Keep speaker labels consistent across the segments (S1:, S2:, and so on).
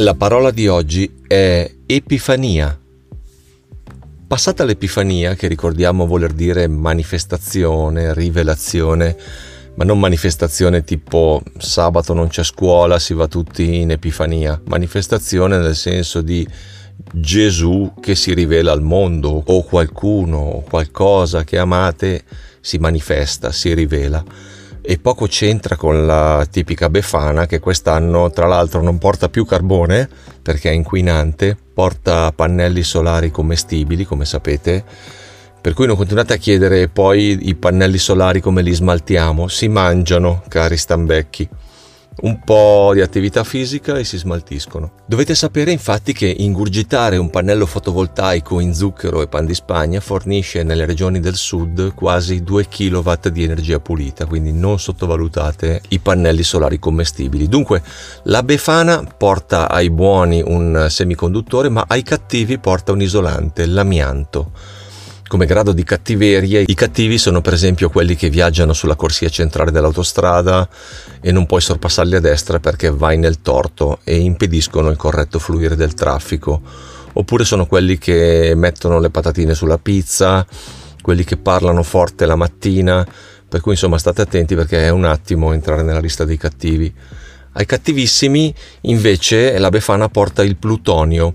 S1: La parola di oggi è Epifania. Passata l'Epifania, che ricordiamo voler dire manifestazione, rivelazione, ma non manifestazione tipo sabato non c'è scuola, si va tutti in Epifania, manifestazione nel senso di Gesù che si rivela al mondo o qualcuno o qualcosa che amate si manifesta, si rivela e poco c'entra con la tipica Befana che quest'anno tra l'altro non porta più carbone perché è inquinante, porta pannelli solari commestibili come sapete, per cui non continuate a chiedere poi i pannelli solari come li smaltiamo, si mangiano cari stambecchi un po' di attività fisica e si smaltiscono. Dovete sapere infatti che ingurgitare un pannello fotovoltaico in zucchero e pan di Spagna fornisce nelle regioni del sud quasi 2 kW di energia pulita, quindi non sottovalutate i pannelli solari commestibili. Dunque la Befana porta ai buoni un semiconduttore, ma ai cattivi porta un isolante, l'amianto come grado di cattiveria. I cattivi sono per esempio quelli che viaggiano sulla corsia centrale dell'autostrada e non puoi sorpassarli a destra perché vai nel torto e impediscono il corretto fluire del traffico. Oppure sono quelli che mettono le patatine sulla pizza, quelli che parlano forte la mattina, per cui insomma state attenti perché è un attimo entrare nella lista dei cattivi. Ai cattivissimi invece la Befana porta il plutonio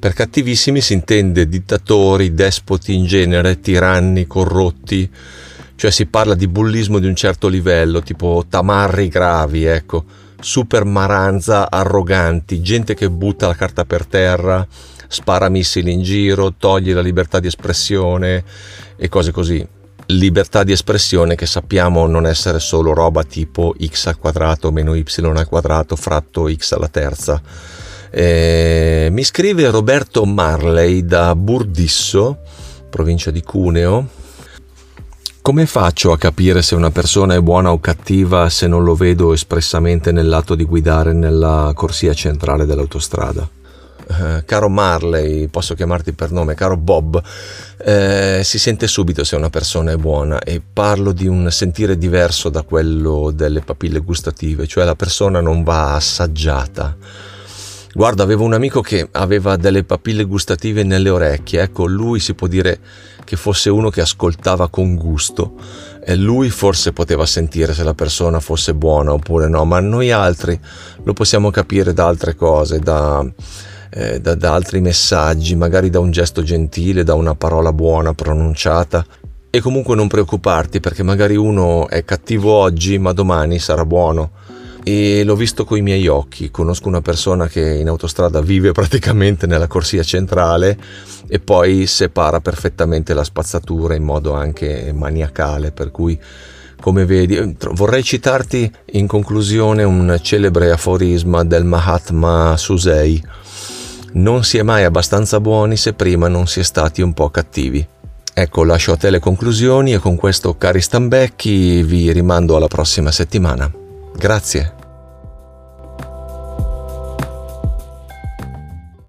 S1: per cattivissimi si intende dittatori, despoti in genere, tiranni, corrotti, cioè si parla di bullismo di un certo livello, tipo tamarri gravi, ecco, super maranza, arroganti, gente che butta la carta per terra, spara missili in giro, toglie la libertà di espressione e cose così. Libertà di espressione che sappiamo non essere solo roba tipo x al quadrato meno y al quadrato fratto x alla terza eh, mi scrive Roberto Marley da Burdisso, provincia di Cuneo. Come faccio a capire se una persona è buona o cattiva se non lo vedo espressamente nell'atto di guidare nella corsia centrale dell'autostrada? Uh, caro Marley, posso chiamarti per nome, caro Bob, eh, si sente subito se una persona è buona e parlo di un sentire diverso da quello delle papille gustative, cioè la persona non va assaggiata Guarda, avevo un amico che aveva delle papille gustative nelle orecchie, ecco, lui si può dire che fosse uno che ascoltava con gusto. E lui forse poteva sentire se la persona fosse buona oppure no, ma noi altri lo possiamo capire da altre cose, da, eh, da, da altri messaggi, magari da un gesto gentile, da una parola buona pronunciata. E comunque non preoccuparti perché magari uno è cattivo oggi ma domani sarà buono e l'ho visto coi miei occhi. Conosco una persona che in autostrada vive praticamente nella corsia centrale e poi separa perfettamente la spazzatura in modo anche maniacale, per cui come vedi, vorrei citarti in conclusione un celebre aforisma del Mahatma Susei. Non si è mai abbastanza buoni se prima non si è stati un po' cattivi. Ecco, lascio a te le conclusioni e con questo, cari Stambecchi, vi rimando alla prossima settimana. Grazie.